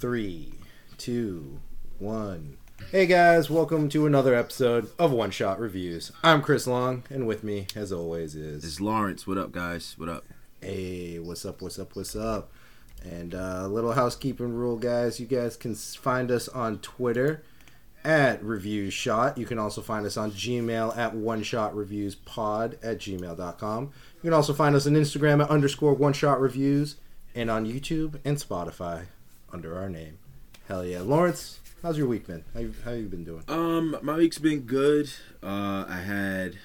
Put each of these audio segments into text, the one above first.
Three, two, one. Hey guys, welcome to another episode of One Shot Reviews. I'm Chris Long, and with me, as always, is It's Lawrence. What up, guys? What up? Hey, what's up, what's up, what's up? And uh, little housekeeping rule, guys. You guys can find us on Twitter at Reviews Shot. You can also find us on Gmail at One Shot Reviews Pod at gmail.com. You can also find us on Instagram at underscore One Shot Reviews and on YouTube and Spotify under our name. Hell yeah. Lawrence, how's your week been? How you, how you been doing? Um, my week's been good. Uh, I had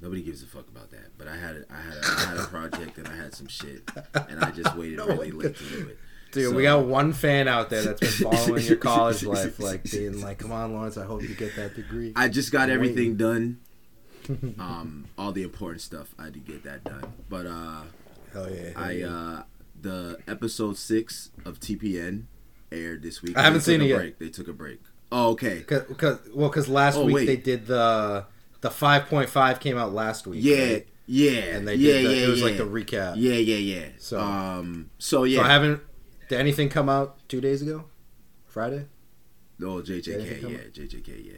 nobody gives a fuck about that, but I had I had a, I had a project and I had some shit, and I just waited No really late to do it. Dude, So- we got one fan out there that's been following your college life, like being like, "Come on, Lawrence, I hope you get that degree." I just got I'm everything done. Um, all the important stuff I had to get that done, but uh, Hell yeah! hell I yeah. uh, the episode six of TPN aired this week. I haven't They took seen a it yet. break. They took a break. Oh, okay. Cause, cause, well, because last Oh, week wait. they did the the five point five came out last week. Yeah, right? yeah, and they yeah, did. The, yeah, it was yeah. like the recap. Yeah, yeah, yeah. So- um, so yeah. So I haven't. Did anything come out two days ago? Friday. oh, Anything JJK, yeah, up? JJK, yeah.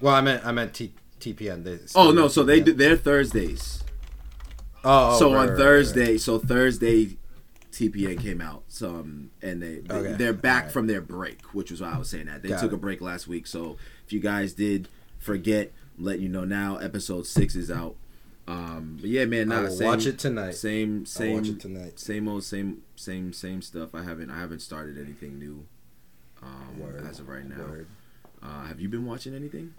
Well, I meant I meant T, TPN. They Oh no, so they TPN. do, they're Thursdays. Oh, so right, on right, right, Thursday, so Thursday, TPN came out. So um, and they, they Okay, they're back alright. from their break, which was why I was saying that they Got took it. a break last week. So if you guys did forget, I'm letting you know now. Episode six is out. Um, but yeah, man, nah, same, watch it tonight. Same, same, watch it tonight. same old, same, same, same stuff. I haven't, I haven't started anything new. Um, Word, as of right now. Uh, have you been watching anything?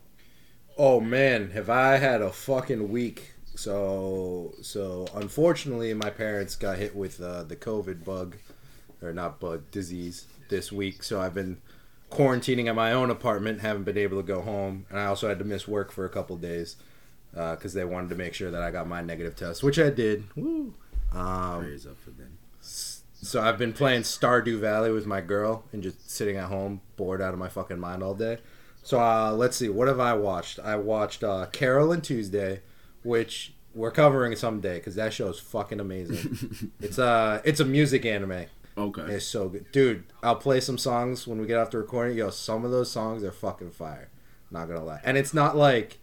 Oh man, have I had a fucking week? So so unfortunately, my parents got hit with uh, the COVID bug, or not bug disease this week. So I've been quarantining at my own apartment, haven't been able to go home, and I also had to miss work for a couple days because they wanted to make sure that I got my negative test, which I did. Woo. Um, Prayers up for them. so I've been playing Stardew Valley with my girl and just sitting at home, bored out of my fucking mind all day. So uh, let's see, what have I watched? I watched uh, Carole and Tuesday, which we're covering someday because that show is fucking amazing. it's uh, it's a music anime. Okay. It's so good, dude. I'll play some songs when we get off the recording. Yo, some of those songs are fucking fire. Not gonna lie, and it's not like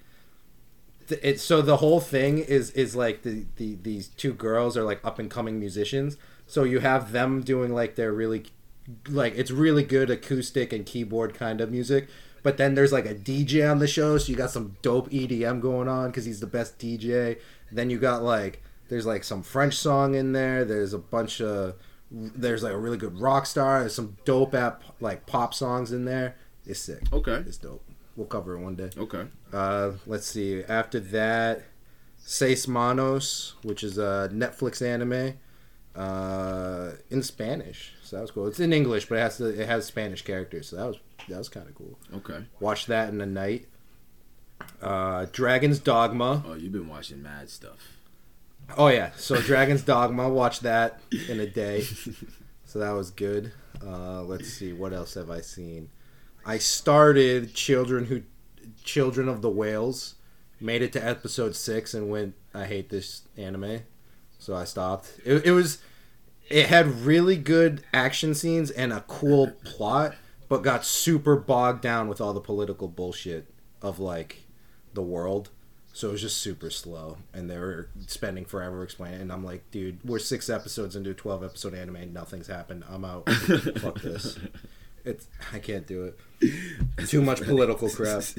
it's so the whole thing is is like the, the these two girls are like up and coming musicians. So you have them doing like their really like it's really good acoustic and keyboard kind of music. But then there's like a DJ on the show, so you got some dope EDM going on because he's the best DJ. Then you got like there's like some French song in there. There's a bunch of there's like a really good rock star. There's some dope app like pop songs in there. It's sick. Okay. It's dope. We'll cover it one day. Okay. Uh, let's see. After that, Seis Manos, which is a Netflix anime, uh, in Spanish. So that was cool. It's in English, but it has to, it has Spanish characters. So that was that was kind of cool. Okay. Watched that in the night. Uh, Dragon's Dogma. Oh, you've been watching mad stuff. Oh yeah, so Dragon's Dogma. Watched that in a day. So that was good. Uh, let's see, what else have I seen? I started Children Who, Children of the Whales. Made it to episode six and went. I hate this anime, so I stopped. It, it was, it had really good action scenes and a cool plot, but got super bogged down with all the political bullshit of like the world. So it was just super slow, and they were spending forever explaining. it, And I'm like, dude, we're six episodes into a 12 episode anime, nothing's happened. I'm out. Fuck this. It's I can't do it. Too much political crap.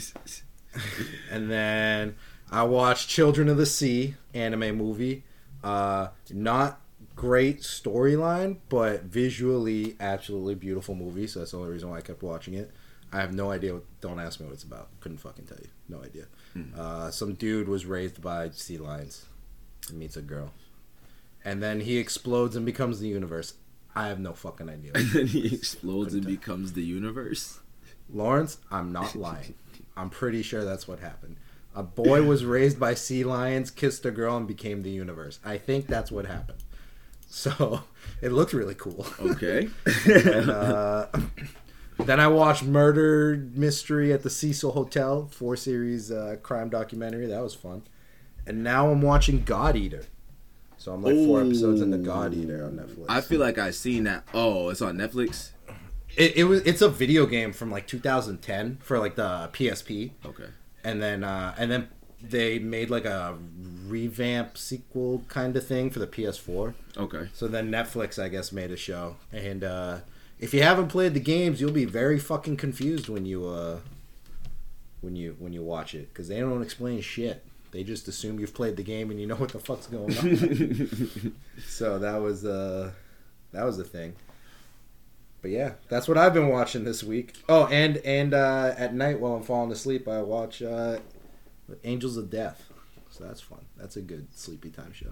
And then I watched Children of the Sea anime movie. Uh, not great storyline, but visually absolutely beautiful movie. So that's the only reason why I kept watching it. I have no idea. What, don't ask me what it's about. Couldn't fucking tell you. No idea. Uh, some dude was raised by sea lions and meets a girl, and then he explodes and becomes the universe. I have no fucking idea. and then he explodes and becomes the universe. Lawrence, I'm not lying. I'm pretty sure that's what happened. A boy was raised by sea lions, kissed a girl, and became the universe. I think that's what happened. So it looked really cool. Okay. And, uh, then I watched Murder Mystery at the Cecil Hotel, four series uh, crime documentary. That was fun. And now I'm watching God Eater. So I'm like four episodes into God Eater on Netflix. I feel like I've seen that. Oh, it's on Netflix. It, it was. It's a video game from like 2010 for like the PSP, Okay. And then uh, and then they made like a revamp sequel kind of thing for the PS4. Okay. So then Netflix, I guess, made a show, and uh, if you haven't played the games, you'll be very fucking confused when you uh, when you when you watch it because they don't explain shit. They just assume you've played the game and you know what the fuck's going on. so that was uh, that was the thing. But yeah, that's what I've been watching this week. Oh, and and uh, at night while I'm falling asleep, I watch uh, Angels of Death. So that's fun. That's a good sleepy time show.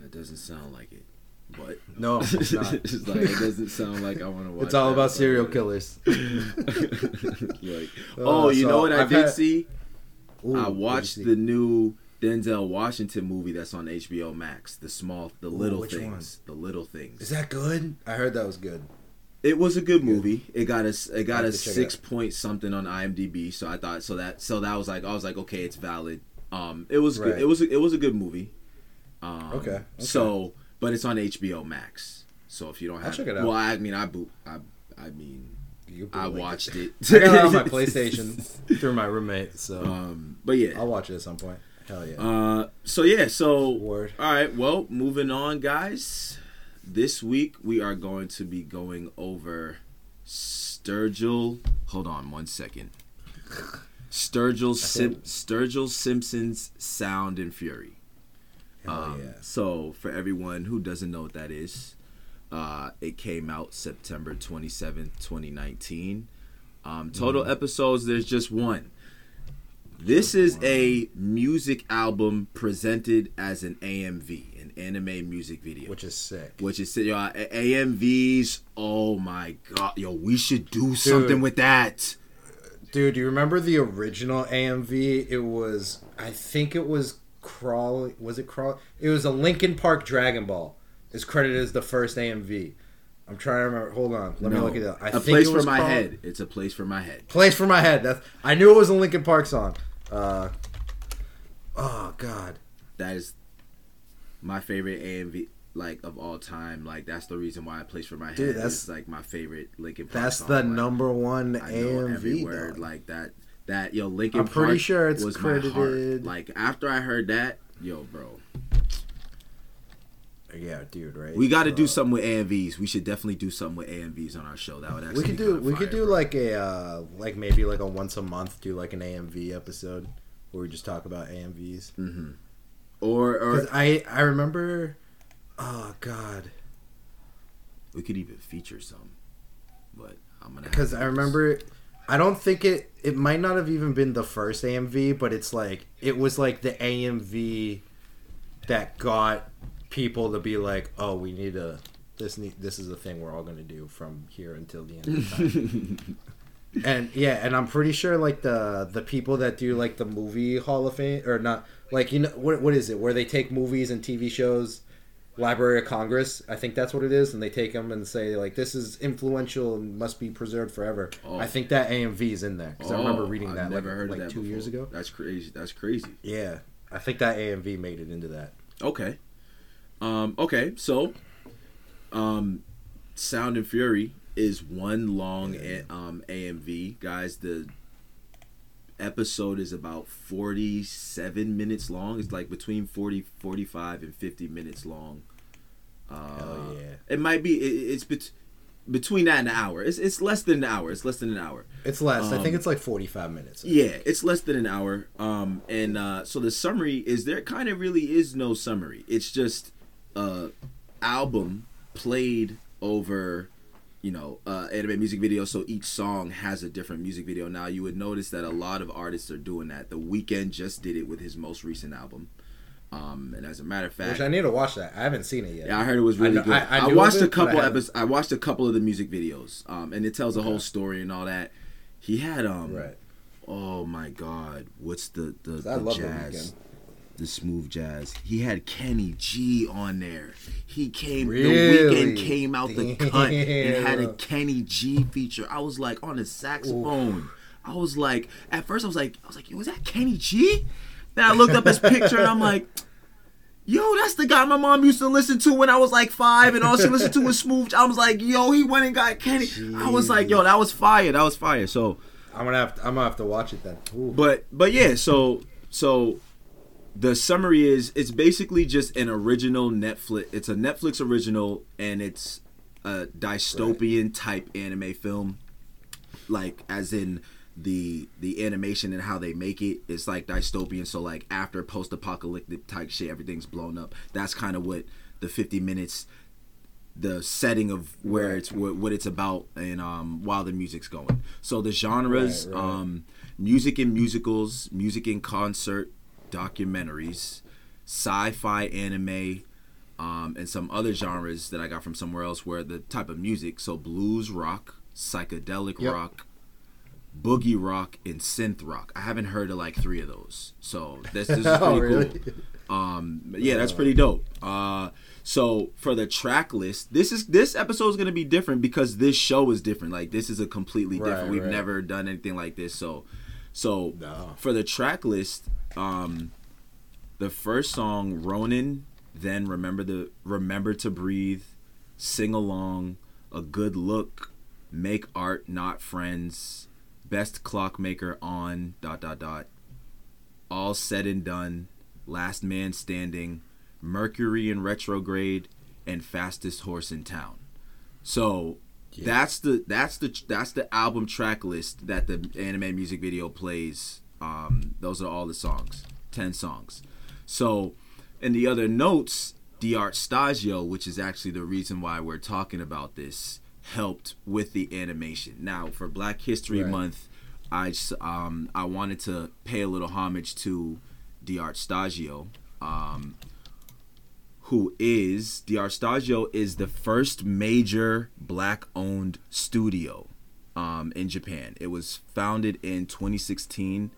That doesn't sound like it. But No, it's not. it's like it doesn't sound like I want to watch. It's all that, about but- serial killers. like, Uh, oh, you so know what I I've did had- see? Ooh, I watched see? the new Denzel Washington movie that's on HBO Max. The small, the little things, the little things. Is that good? I heard that was good. It was a good movie. It got a s- it got I'll a have to check it six point something on IMDb. So I thought so that so that was like I was like okay, it's valid. Um, it was good. It was a, it was a good movie. Um, Okay, okay. So, but it's on HBO Max. So if you don't I'll have, check it out. Well, I mean, I boot. I I mean, I watched it. I got it on my PlayStation through my roommate, so um, but yeah. I'll watch it at some point. Hell yeah. Uh, so yeah, so Word. all right. Well, moving on, guys. This week we are going to be going over Sturgill. Hold on one second. Sturgill Sim- Sturgill Simpson's Sound and Fury. Um, yeah. So for everyone who doesn't know what that is, uh, it came out September 27th, 2019. Um, total episodes, there's just one. This is a music album presented as an AMV, an anime music video. Which is sick. Which is sick, yo, AMVs. Oh my god, yo, we should do something with that. Dude, do you remember the original AMV? It was, I think it was Crawl. Was it Crawl? It was a Linkin Park Dragon Ball. Is credited as the first AMV. I'm trying to remember. Hold on, let me No, look it up. I a place for my Crawl- head. It's a place for my head. Place for my head. That's. I knew it was a Linkin Park song. Uh. Oh God. That is my favorite AMV like of all time. Like that's the reason why I place for my head. Dude, that's- is like my favorite Linkin Park. That's song. the Like, number one I AMV. every word like that. That yo Linkin I'm pretty sure it's was credited- Like after I heard that, yo, bro, Yeah, dude. Right. we got to do something with AMVs. We should definitely do something with AMVs on our show. That would actually We could do. We could do bro. like a uh, like maybe like a once a month do like an AMV episode where we just talk about AMVs. Mhm. Or or I I remember. Oh God. we could even feature some. But I'm gonna Because I remember. I don't think it. It might not have even been the first AMV, but it's like it was like the AMV that got people to be like, "Oh, we need a this need this is the thing we're all gonna do from here until the end of time." and yeah, and I'm pretty sure like the the people that do like the movie Hall of Fame or not like you know what what is it where they take movies and TV shows. Library of Congress, I think that's what it is, and they take them and say like this is influential and must be preserved forever. Oh. I think that AMV is in there because I remember Oh, reading I've that never like, heard like of that two years ago. That's crazy. That's crazy. Yeah, I think that AMV made it into that. Okay. Um, okay, so um, Sound and Fury is one long a- um, AMV. Guys, the episode is about 47 minutes long. It's like between 40, 45 and 50 minutes long. Uh, Hell yeah. It might be, it, it's bet- between that and an hour. It's, it's less than an hour. It's less than an hour. It's less. I think Um, it's like 45 minutes. Yeah, it's less than an hour. Um, and uh, so the summary is there kind of really is no summary. It's just a album played over, you know, uh, anime music video. So each song has a different music video. Now you would notice that a lot of artists are doing that. The Weeknd just did it with his most recent album. Um, and as a matter of fact, Which I need to watch that. I haven't seen it yet. yeah, I heard it was really know- good. I- I, I watched a I couple episodes. I watched a couple of the music videos, um, and it tells a whole story and all that. He had um, Right. oh my god, what's the the, I the love jazz. The smooth jazz? He had Kenny G on there. He came really? the Weeknd came out the cut and had a Kenny G feature. I was like on a saxophone. I was like, at first I was like, I was like, yo, is that Kenny G? Then I looked up his picture and I'm like, Yo, that's the guy my mom used to listen to when I was like five, and all she listened to was Smooth. I was like, yo, he went and got Kenny. I was like, yo, that was fire. That was fire. So, I'm gonna have to, I'm gonna have to watch it then. Ooh. but but yeah, so so the summary is it's basically just an original Netflix. It's a Netflix original, and it's a dystopian type anime film, like as in the the animation and how they make it. It's like dystopian. So like after post apocalyptic type shit, everything's blown up. That's kind of what the 50 minutes the setting of where Right. it's what, what it's about and um while the music's going so the genres Right, right. um music and musicals music and concert documentaries sci-fi anime um and some other genres that i got from somewhere else where the type of music so blues rock psychedelic Yep. rock boogie rock and synth rock i haven't heard of like three of those so this, this is pretty Oh, cool um, yeah, that's pretty dope. Uh, so for the track list, this is this episode is gonna be different because this show is different. Like this is a completely Right, different. We've right. never done anything like this. So, so for the track list, um, the first song, Ronin, then remember the remember to breathe, sing along, a good look, make art, not friends, best clockmaker on dot dot dot all said and done, last man standing, Mercury in retrograde, and fastest horse in town. So Yeah. that's the that's the that's the album track list that the anime music video plays. Um, those are all the songs, ten songs. So in the other notes, the art Shtajio, which is actually the reason why we're talking about this, helped with the animation. Now for Black History Right. Month, I just, um I wanted to pay a little homage to the art Shtajio. Um, who is the Art Shtajio is the first major black owned studio um, in Japan. It was founded in 2016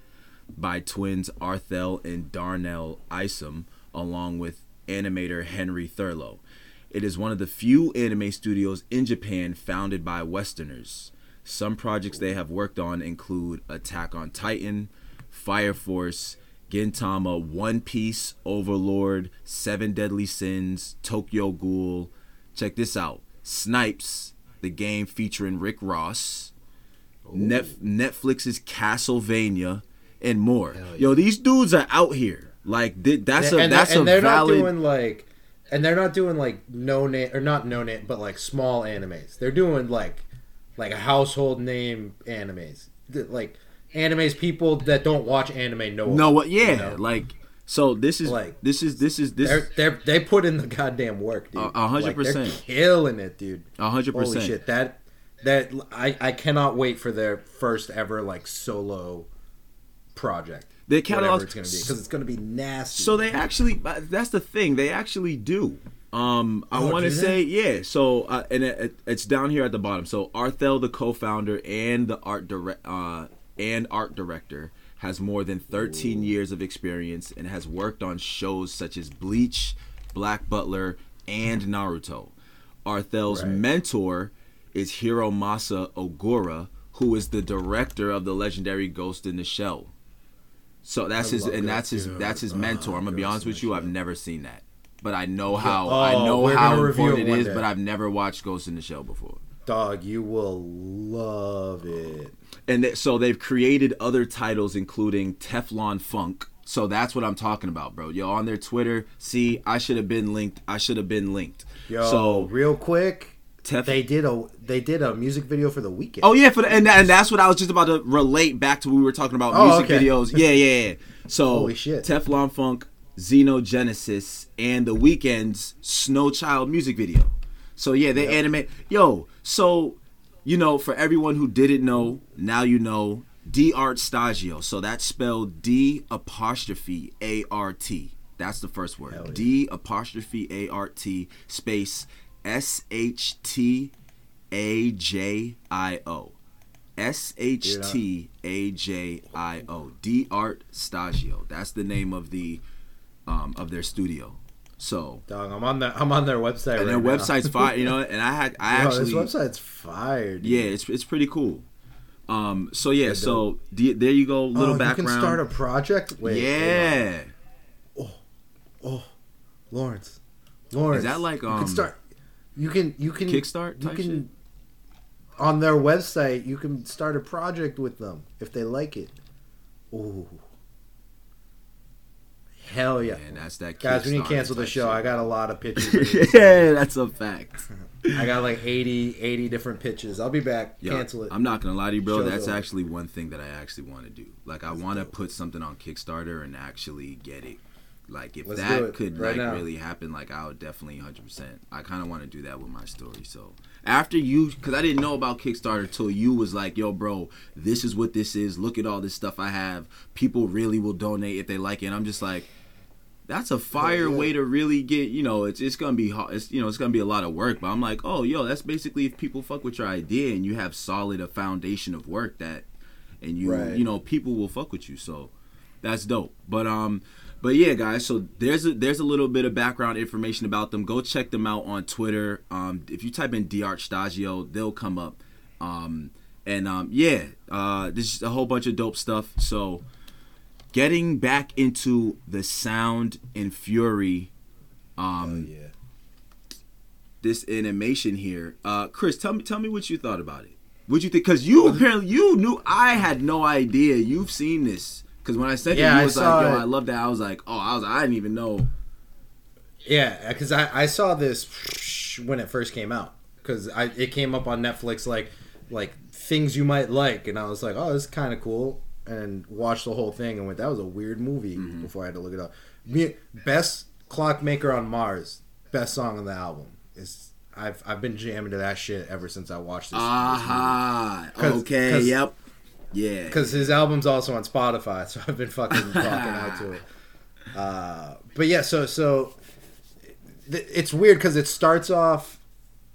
by twins Arthel and Darnell Isom, along with animator Henry Thurlow. It is one of the few anime studios in Japan founded by Westerners. Some projects they have worked on include Attack on Titan, Fire Force, Gintama, One Piece, Overlord, Seven Deadly Sins, Tokyo Ghoul. Check this out Snipes, the game featuring Rick Ross, Net- Netflix's Castlevania, and more. Yeah. Yo, these dudes are out here. Like, th- that's a and, that's and a they're valid. not doing like, and they're not doing like no name or not no name, but like small animes. They're doing like, like a household name animes, like animes people that don't watch anime know. no, what? Yeah, you know? like so. This is Like- this is this is this They're, they're they put in the goddamn work, dude. A- hundred percent. killing it, dude. a hundred Holy percent. shit, that that I I cannot wait for their first ever like solo project. Whatever catalog's it's gonna be because it's gonna be nasty. So they actually that's the thing they actually do. Um, I Oh, want to they? say yeah. So uh, and it, it- it's down here at the bottom. So Arthel, the co-founder and the art direct uh, and art director, has more than 13 years of experience and has worked on shows such as Bleach, Black Butler, and Naruto. Arthel's Right. mentor is Hiromasa Ogura, who is the director of the legendary Ghost in the Shell. So that's I his, and that's his, dude. that's his Oh, mentor. I'm gonna be honest with you, I've never seen that, but I know how, I Oh, know how important it is, day. but I've never watched Ghost in the Shell before. Dog, you will love it. And they, so they've created other titles, including Teflon Funk. So that's what I'm talking about, bro. Yo, on their Twitter, see, I should have been linked. I should have been linked. Yo, so real quick, Tef, they did a they did a music video for the Weeknd. Oh yeah, for the, and and that's what I was just about to relate back to. What we were talking about Oh, music okay. videos. Yeah, yeah, yeah. So. Teflon Funk, Xenogenesis, and the Weeknd's Snow Child music video. So yeah, they Yep. animate. Yo, so you know, for everyone who didn't know, now you know. D'Art Shtajio. So that's spelled D apostrophe A R T. That's the first word. Yeah. D apostrophe A R T space S H T A J I O. S H T A J I O. D'Art Shtajio. That's the name of the um, of their studio. So dog, I'm on the I'm on their website. Right now. And right their now. website's fire, you know. And I had I Yo, actually this website's fire. Dude. yeah, it's it's pretty cool. Um, so yeah, so the, there you go, little oh, background. You can start a project. Wait, yeah, Oh, oh, Lawrence, Lawrence. Is that like, you um, can start? You can you can Kickstart You can shit? on their website. You can start a project with them if they like it. Ooh, hell yeah! Man, that's that. Guys, we need to cancel the show. shit. I got a lot of pitches. yeah, that's a fact. I got like 80, 80 different pitches. I'll be back. Yo, Cancel it. I'm not gonna lie to you, bro. Show's That's over. actually one thing that I actually want to do. Like, I want to put something on Kickstarter and actually get it. Like, if Let's that could right like now. really happen, like I would definitely 100. percent I kind of want to do that with my story. So after you, because I didn't know about Kickstarter till you was like, "Yo, bro, this is what this is. Look at all this stuff I have. People really will donate if they like it." And I'm just like. That's a fire yeah. way to really get, you know, it's it's gonna be. It's you know, it's gonna be a lot of work. But I'm like, oh, yo, that's basically if people fuck with your idea and you have solid a foundation of work that, and you Right. you know, people will fuck with you. So that's dope. But um, but yeah, guys. So there's a there's a little bit of background information about them. Go check them out on Twitter. Um, if you type in D'Art Shtajio, they'll come up. Um, and um, yeah, uh, this is a whole bunch of dope stuff. So getting back into the sound and fury um yeah. this animation here. Uh chris tell me tell me what you thought about it. What you think? Because you apparently you knew i had no idea. You've seen this. Because when i said Yeah, it I you was saw like yo it. i love that. I was like oh i was i didn't even know. Yeah, because I, I saw this when it first came out. Because I it came up on Netflix like like things you might like, and I was like, oh, this is kind of cool, and watched the whole thing and went, that was a weird movie. Mm-hmm. Before I had to look it up. Me, best Clockmaker on Mars, best song on the album is. I've I've been jamming to that shit ever since I watched this. aha 'Cause- okay 'cause- yep yeah because his album's also on Spotify, so I've been fucking rocking out to it. Uh, but yeah, so so th- it's weird because it starts off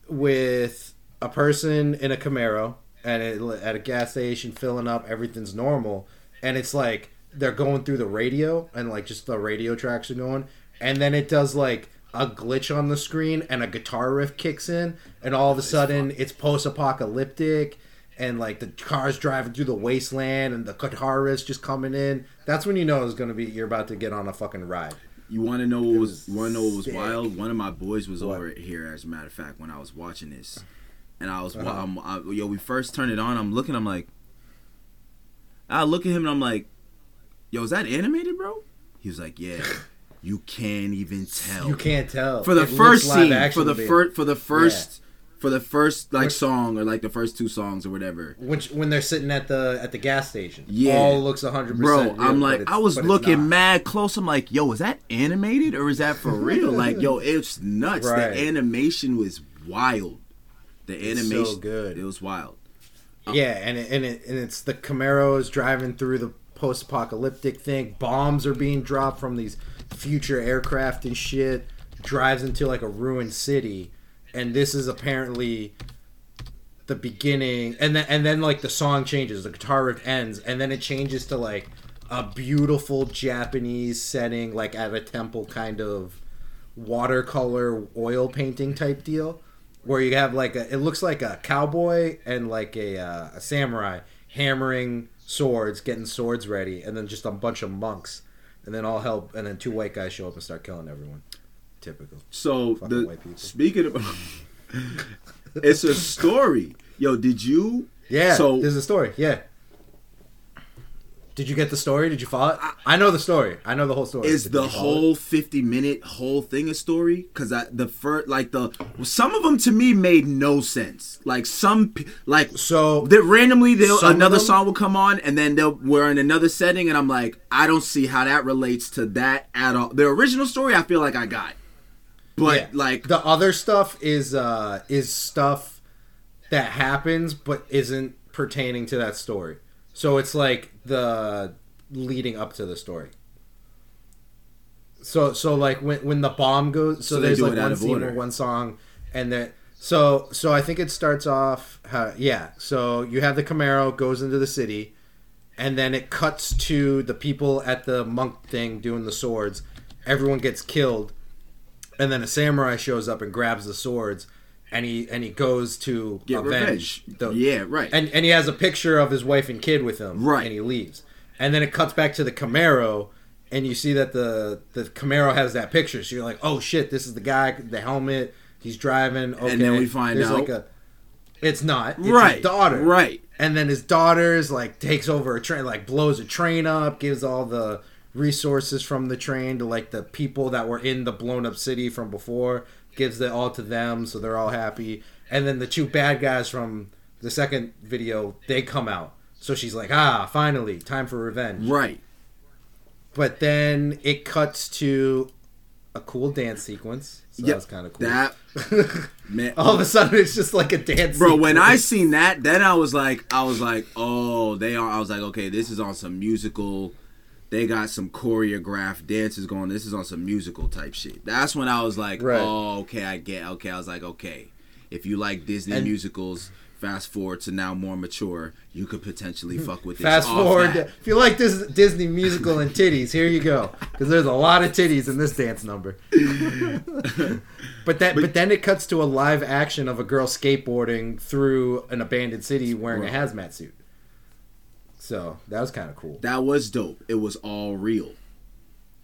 with a person in a Camaro and it, at a gas station filling up, everything's normal, and it's like they're going through the radio and like just the radio tracks are going, and then it does like a glitch on the screen and a guitar riff kicks in, and all of a sudden it's post-apocalyptic. And like the cars driving through the wasteland, and the guitar riffs just coming in. That's when you know it's gonna be you're about to get on a fucking ride. You want to know what was, was you want to know what was sick. wild? One of my boys was What? over here, as a matter of fact, when I was watching this, and I was, Uh-huh. I'm, I, yo, we first turned it on. I'm looking, I'm like, I look at him and I'm like, yo, is that animated, bro? He was like, yeah. You can't even tell. You can't tell for the It first scene, for the first, for the first, for the first like song or like the first two songs or whatever. Which when they're sitting at the at the gas station, Yeah. all looks hundred Bro, percent. I'm like, I was looking mad close. I'm like, yo, is that animated or is that for real? like, yo, it's nuts. Right. The animation was wild. The It's so animation, good. It was wild. Yeah, and it, and it, and it's the Camaros driving through the post-apocalyptic thing. Bombs are being dropped from these future aircraft and shit. Drives into like a ruined city, and this is apparently the beginning. And then and then like the song changes, the guitar riff ends, and then it changes to like a beautiful Japanese setting, like at a temple kind of watercolor oil painting type deal where you have like a it looks like a cowboy and like a, uh, a samurai hammering swords getting swords ready and then just a bunch of monks and then all help and then two white guys show up and start killing everyone typical So Fucking the white people. speaking of, it's a story. Yo, did you? yeah So there's a story yeah did you get the story? Did you follow it? I know the story. I know the whole story. Is Did the follow it? whole 50 minute whole thing a story? Because i the first like the some of them to me made no sense. Like some like so that randomly they'll another them- song will come on and then they'll we're in another setting and i'm like i don't see how that relates to that at all. The original story i feel like i got. But Yeah. like the other stuff is uh is stuff that happens but isn't pertaining to that story so it's like the leading up to the story. So so like when when the bomb goes so, So there's like one scene or one song and then so so i think it starts off how, yeah so you have the camaro goes into the city and then it cuts to the people at the monk thing doing the swords. Everyone gets killed and then a samurai shows up and grabs the swords and he and he goes to get avenge revenge the- yeah right and and he has a picture of his wife and kid with him Right. and he leaves and then it cuts back to the camaro and you see that the the Camaro has that picture. So you're like, oh shit, this is the guy, the helmet. He's driving. Okay. And then we find There's out- like a. It's not. It's right. His daughter. Right. And then his daughter's like takes over a train, like blows a train up, gives all the resources from the train to like the people that were in the blown up city from before, gives it all to them, so they're all happy. And then the two bad guys from the second video, they come out. So she's like, ah, finally, time for revenge. Right. But then it cuts to a cool dance sequence. So Yep, that's kind of cool. That man. all of a sudden, it's just like a dance. Bro, when I seen that, then I was like, I was like, oh, they are. I was like, okay, this is on some musical. They got some choreographed dances going. This is on some musical type shit. That's when I was like, Right. oh, okay, I get. Okay, I was like, okay, if you like Disney And- musicals, fast forward to now more mature, you could potentially hmm. fuck with this. Fast forward. If you like this Disney musical and titties, here you go. Because there's a lot of titties in this dance number. but that, but, then it cuts to a live action of a girl skateboarding through an abandoned city wearing a hazmat suit. So that was kind of cool. That was dope. It was all real.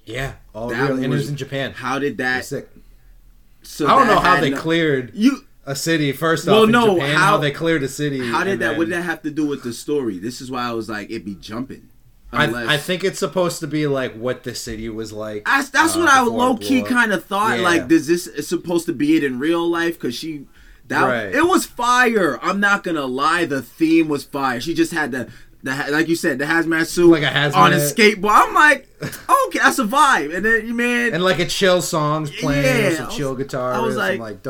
Yeah, all That real, and it was was- in Japan. How did that? So I don't know how they no- cleared you. a city first Well, off in no, Japan. How, how- they cleared a city? How did that? What did that have to do with the story? This is why I was like, it be jumping. I, Unless- I think it's supposed to be like what the city was like. That's, that's uh, what I low key kind of thought. Yeah. Like, does this is supposed to be it in real life? Because she, that Right. it was fire. I'm not gonna lie, the theme was fire. She just had the. The, like you said, the hazmat suit Like a hazmat. on a skateboard. I'm like, okay, that's a vibe. And then, man, and like a chill songs playing Yeah, some was- chill guitar. I was and, like-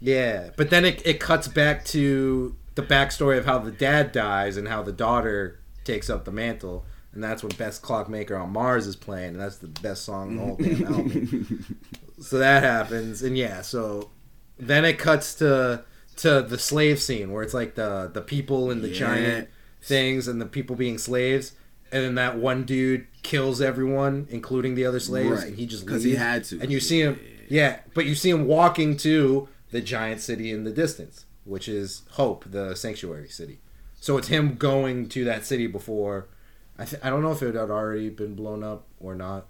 yeah. But then it, it cuts back to the backstory of how the dad dies and how the daughter takes up the mantle, and that's when Best Clockmaker on Mars is playing, and that's the best song in the whole damn album. So that happens, and yeah, so then it cuts to to the slave scene where it's like the the people in the Yeah. giant things and the people being slaves, and then that one dude kills everyone, including the other slaves, Right. and he just 'Cause leaves. he had to. And you see him, yeah, but you see him walking to the giant city in the distance, which is Hope, the sanctuary city. So it's him going to that city before. I th- I don't know if it had already been blown up or not,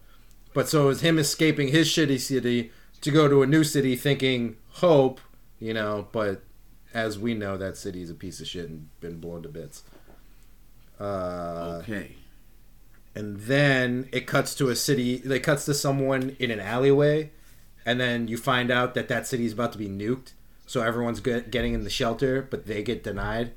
but so it was him escaping his shitty city to go to a new city, thinking Hope, you know. But as we know, that city is a piece of shit and been blown to bits. Uh, okay, and then it cuts to a city. It cuts to someone in an alleyway, and then you find out that that city is about to be nuked. So everyone's get, getting in the shelter, but they get denied.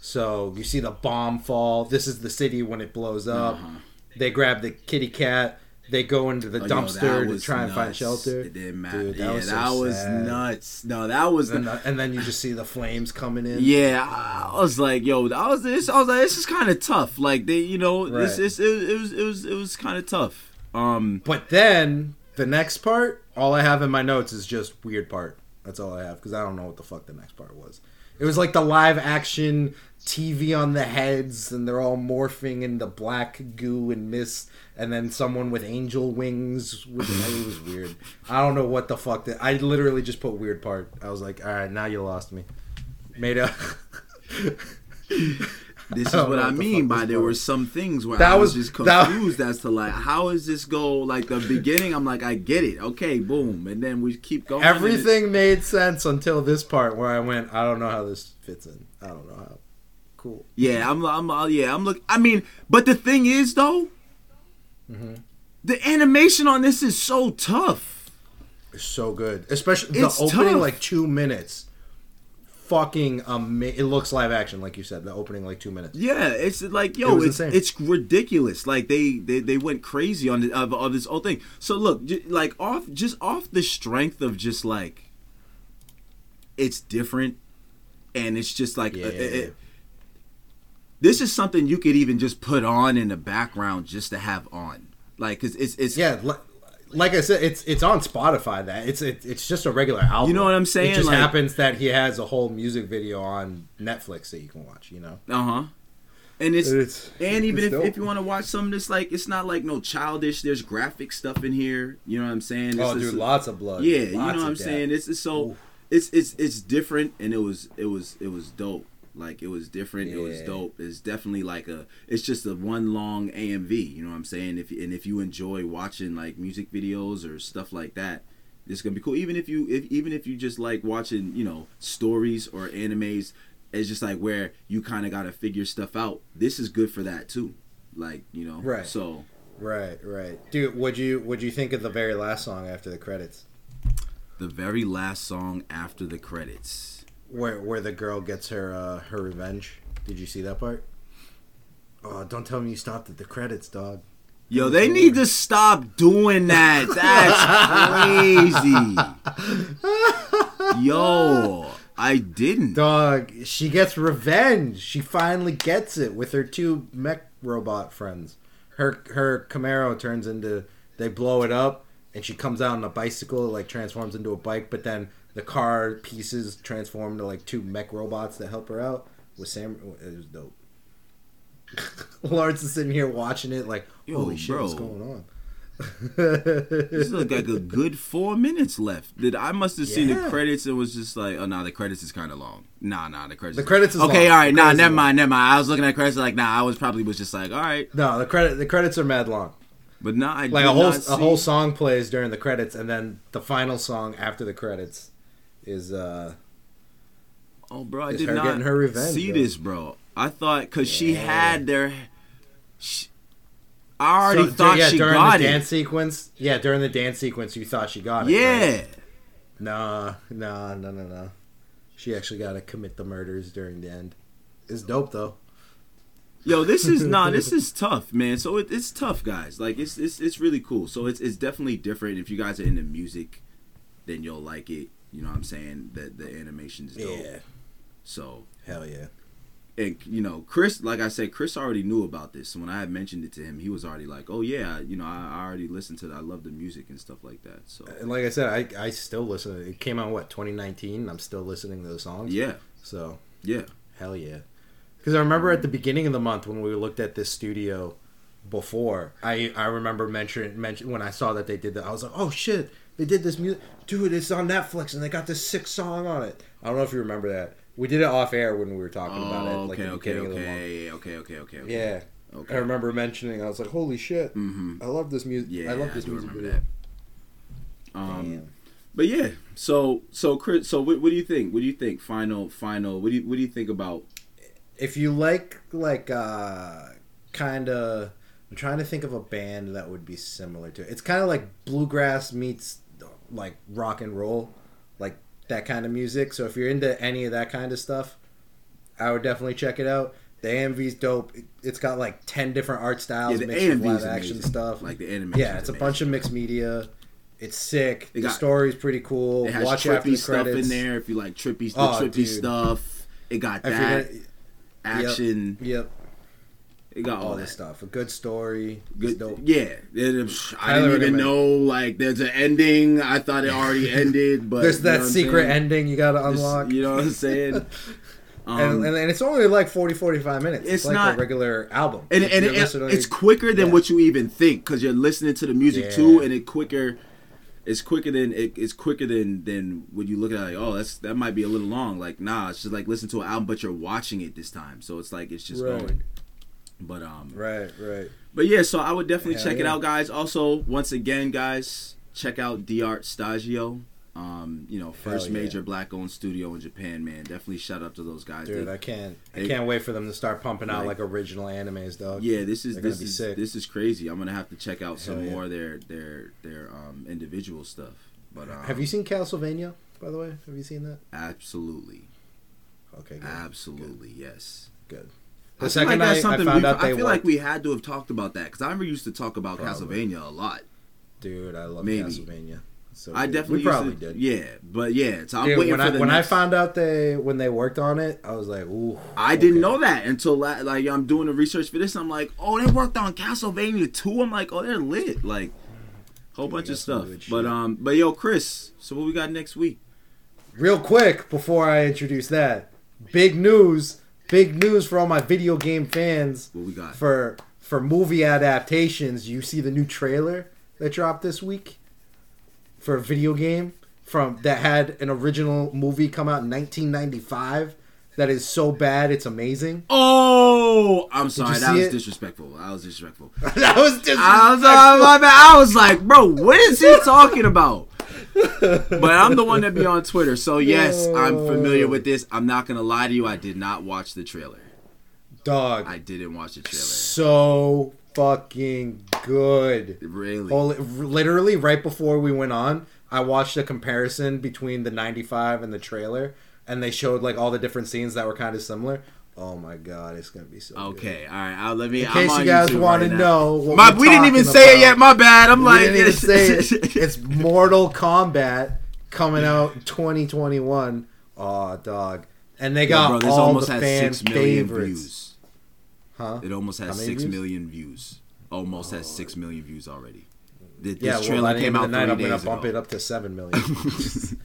So you see the bomb fall. This is the city when it blows up. Uh-huh. They grab the kitty cat. They go into the Oh, dumpster that to try and find shelter. It didn't matter. Dude, that yeah, was so that was sad. nuts. No, that was And, the, and then you just see the flames coming in. Yeah, I was like, yo, I was this. I was like, this is kind of tough. Like they, you know, this Right. is it, it was it was it was kind of tough. Um, But then the next part, all I have in my notes is just weird part. That's all I have because I don't know what the fuck the next part was. It was like the live action TV on the heads, and they're all morphing into black goo and mist, and then someone with angel wings. With, it was weird. I don't know what the fuck that. I literally just put weird part. I was like, all right, now you lost me. Made a. this is what I what mean by there were some things where That I was, was- just confused as to like how does this go? Like the beginning, I'm like, I get it, okay, boom, and then we keep going. Everything made sense until this part where I went, I don't know how this fits in. I don't know how. Cool. Yeah, I'm, I'm, uh, yeah, I'm look. I mean, but the thing is though, Mm-hmm. the animation on this is so tough. It's so good, especially It's the opening tough. like two minutes. Fucking amazing! It looks live action, like you said. The opening like two minutes. Yeah, it's like yo, was it's insane. it's ridiculous. Like they they, they went crazy on the, of, of this whole thing. So look, j- like off just off the strength of just like it's different, and it's just like uh, Yeah. it- it- this is something you could even just put on in the background just to have on, like because it's it's Yeah, like I said, it's it's on Spotify. That it's it, it's just a regular album. You know what I'm saying? It just Like- happens that he has a whole music video on Netflix that you can watch. You know, uh huh. And it's, It's- and even it's if, dope. if you want to watch some of this, like it's not like no childish. There's graphic stuff in here. You know what I'm saying? oh It's dude, just- lots of blood. Yeah, you know what I'm death. saying. It's, it's so Oof. it's it's it's different, and it was it was it was dope. Like it was different. It was dope. It's definitely like a. It's just a one long AMV. You know what I'm saying? If and if you enjoy watching like music videos or stuff like that, it's gonna be cool. Even if you if even if you just like watching you know stories or animes, it's just like where you kind of gotta figure stuff out. This is good for that too. Like you know. Right. So Right, right. Dude, would you would you think of the very last song after the credits? the very last song after the credits. Where where the girl gets her uh, her revenge. Did you see that part? Oh, don't tell me you stopped at the credits, dog. Yo, they need to stop doing that. That's crazy. Yo, I didn't. Dog, she gets revenge. She finally gets it with her two mech robot friends. Her her Camaro turns into they blow it up and she comes out on a bicycle, like transforms into a bike, but then the car pieces transform into like two mech robots that help her out. With Sam oh, it was dope. Lawrence is sitting here watching it like, Yo, holy shit, what's going on? This is like a good four minutes left. Did I must have seen the credits and was just like, oh nah, the credits is kind of long. Nah, nah, the credits. The credits is okay. long. All right, The nah, never long. mind, never mind. I was looking at credits like, nah, I was probably was just like, all right, No, the credit the credits are mad long. but nah, I like a whole not a whole song plays during the credits, and then the final song after the credits is uh Oh, bro, I did not revenge, see bro. this, bro. I thought because she had their. She, I already so, thought yeah, she during got the it. dance sequence. Yeah, during the dance sequence, you thought she got it. yeah. right? Nah, nah, no, no, no. She actually got to commit the murders during the end. It's dope though. Yo, this is nah, this is tough, man. So it, it's tough, guys. Like it's it's it's really cool. So it's it's definitely different. If you guys are into music, then you'll like it. You know what I'm saying? That the animation's dope. Yeah, So hell yeah. and you know, Chris, like I said, Chris already knew about this. So when I had mentioned it to him, he was already like, "Oh yeah, you know, I, I already listened to that. I love the music and stuff like that." So And like I said, I I still listen. It came out what 2019. I'm still listening to the songs. yeah, So yeah, Hell yeah. Because I remember at the beginning of the month when we looked at this studio before, I I remember mention mention when I saw that they did that, I was like, oh shit, they did this music, dude, it's on Netflix and they got this sick song on it. I don't know if you remember that. We did it off air when we were talking about it, Oh, like okay, the okay, beginning of the month. okay, okay, okay, okay, okay. Yeah, okay. I remember mentioning. I was like, holy shit, Mm-hmm. I love this music. Yeah, I love this do music remember video. that. Um, Damn. But yeah, so so Chris, so what, what do you think? What do you think? Final, final. What do you what do you think about? if you like like uh kind of i'm trying to think of a band that would be similar to it. it's kind of like bluegrass meets like rock and roll like that kind of music so if you're into any of that kind of stuff i would definitely check it out the amv's dope It- it's got like 10 different art styles Yeah, the mixed with live action amazing. stuff Like the animation. yeah it's a bunch of mixed media it's sick It the got- story's pretty cool It has watch after trippy the stuff credits in there. If you like trippy, the Oh, trippy dude. stuff. It got that gonna- action. yep It got all, all that this stuff a good story Good, dope. yeah. It- I Highly didn't even know like there's an ending. I thought it already ended, but There's that secret ending you gotta Just- unlock. You know what I'm saying? Um, and, and, and it's only like 40, 45 minutes. It's, It's like not- a regular album. and, and it- it's quicker than yeah. what you even think because you're listening to the music Yeah. too, and it quicker. It's quicker than it, it's quicker than than when you look at it like oh that's that might be a little long like nah it's just like listen to an album but you're watching it this time so it's like it's just Right. going but um Right, right. but yeah so I would definitely Hell check it out guys also once again guys check out D'Art Shtajio um you know first yeah. major black owned studio in Japan man definitely shout out to those guys Dude, They- I can't. I they- can't wait for them to start pumping out Like- like original animes, dog. Yeah, this is They're this is sick. this is crazy. I'm gonna have to check out some Hell yeah. more of their their their um individual stuff. But um, Have you seen Castlevania? By the way, have you seen that? absolutely, Okay, good. absolutely yes. good. I The feel second like I, I found out they I feel worked, like we had to have talked about that because I never used to talk about Probably. Castlevania a lot. dude, I love Maybe. Castlevania. So I good. definitely we probably to, did. Yeah, but yeah, so I'm Dude, waiting when for I the when next. I found out they when they worked on it, I was like, ooh. I didn't know that until la- like I'm doing the research for this. I'm like, oh, they worked on Castlevania too. I'm like, oh, they're lit. Like, whole Dude, bunch of stuff. But um, but yo, Chris, so what we got next week? Real quick before I introduce that, big news, big news for all my video game fans. What we got? for for movie adaptations, you see the new trailer that dropped this week for a video game from that had an original movie come out in 1995 that is so bad it's amazing. Oh, I'm sorry. That was it? disrespectful. That was disrespectful. that was disrespectful. I was. I was like, bro, what is he talking about? But I'm the one that be on Twitter, so yes, I'm familiar with this. I'm not gonna lie to you. I did not watch the trailer. Dog, I didn't watch the trailer. so fucking good. Really? Holy, literally, right before we went on, I watched a comparison between the 95 and the trailer, and they showed like all the different scenes that were kind of similar. Oh my god, it's gonna be so. good. Okay, all right. I'll let me. In case you guys want right to know, what My, we didn't even say it yet. My bad. I'm We like, didn't even say it. It's Mortal Kombat coming out 2021. Oh, dog. And they got bro, all almost the has fan six million favorites. views. Huh? It almost has six views? million views. Almost has six oh. million views already. Th- This Yeah, well, trailer by came out the night, I'm gonna days bump ago. it up to seven million.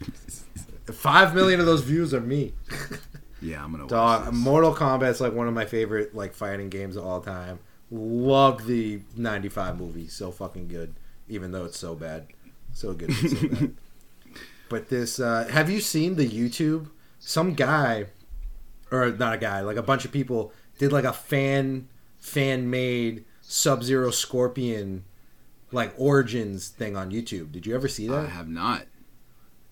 Five million of those views are me. Yeah, I'm gonna watch Dog. Mortal Kombat's like one of my favorite like fighting games of all time. Love the '95 movie, so fucking good. Even though it's so bad, so good, but so bad. But this, uh, have you seen the YouTube? Some guy, or not a guy, like a bunch of people did like a fan fan made Sub Zero Scorpion like origins thing on YouTube. Did you ever see that? I have not.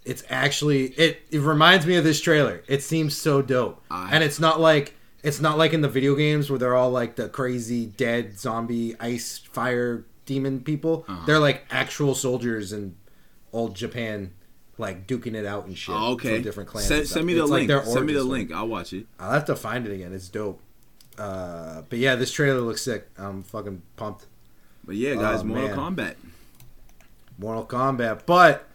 It's actually it it reminds me of this trailer. It seems so dope. I- and it's not like it's not like in the video games where they're all like the crazy dead zombie ice fire demon people. Uh-huh. They're like actual soldiers in old Japan like duking it out and shit. Oh, okay. From different clans. Send, send me the It's link. their send me the link. I'll watch it. I'll have to find it again. It's dope. Uh, but yeah, this trailer looks sick. I'm fucking pumped. But yeah, guys, Oh, Mortal man. Kombat. Mortal Kombat. But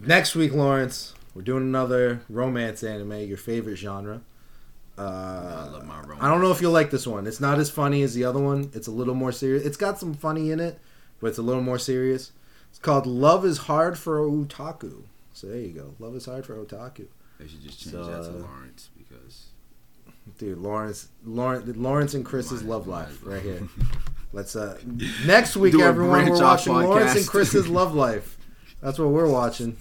next week, Lawrence, we're doing another romance anime, your favorite genre. Uh, I love my romance. I don't know if you'll like this one. It's not as funny as the other one. It's a little more serious. It's got some funny in it, but it's a little more serious. It's called Love is Hard for Otaku. So there you go. Love is Hard for Otaku. They should just change So, that to uh, Lawrence because Dude, Lawrence, Lawrence, Lawrence and Chris's Might- love life right here. Let's uh next week Do everyone we're watching Lawrence and. Chris's love life. That's what we're watching.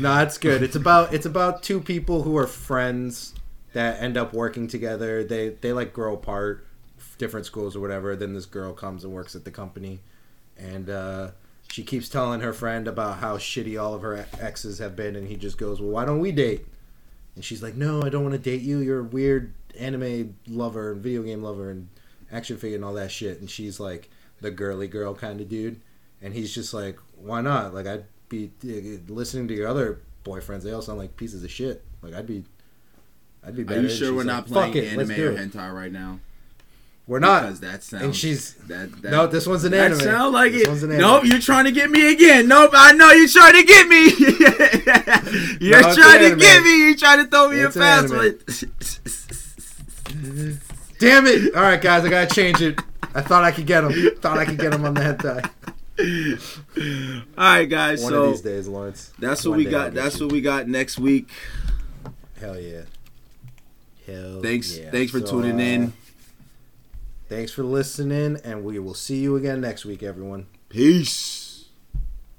no, it's good. It's about it's about two people who are friends that end up working together. They they like grow apart, different schools or whatever. Then this girl comes and works at the company, and uh, she keeps telling her friend about how shitty all of her exes have been, and he just goes, "Well, why don't we date?" And she's like, "No, I don't want to date you. You're a weird anime lover and video game lover and action figure and all that shit." And she's like the girly girl kind of dude, and he's just like, "Why not? Like I'd be uh, listening to your other boyfriends. They all sound like pieces of shit. Like I'd be, I'd be Are better." you sure we're like, not playing it, anime or it." hentai right now? We're not. Because that sounds. And she's that. that no. This one's an that anime. sound like This it. one's an anime. Nope, you're trying to get me again. Nope, I know you're trying to get me. you're No, trying an to get me. You're trying to throw me It's a fast one. Damn it! All right, guys, I gotta change it. I thought I could get him. Thought I could get him on the hentai. All right, guys. One so of these days, Lawrence. that's what One we got. That's you. what we got next week. Hell yeah. Hell Thanks. yeah. Thanks for So, tuning uh, in. Thanks for listening, and we will see you again next week, everyone. Peace.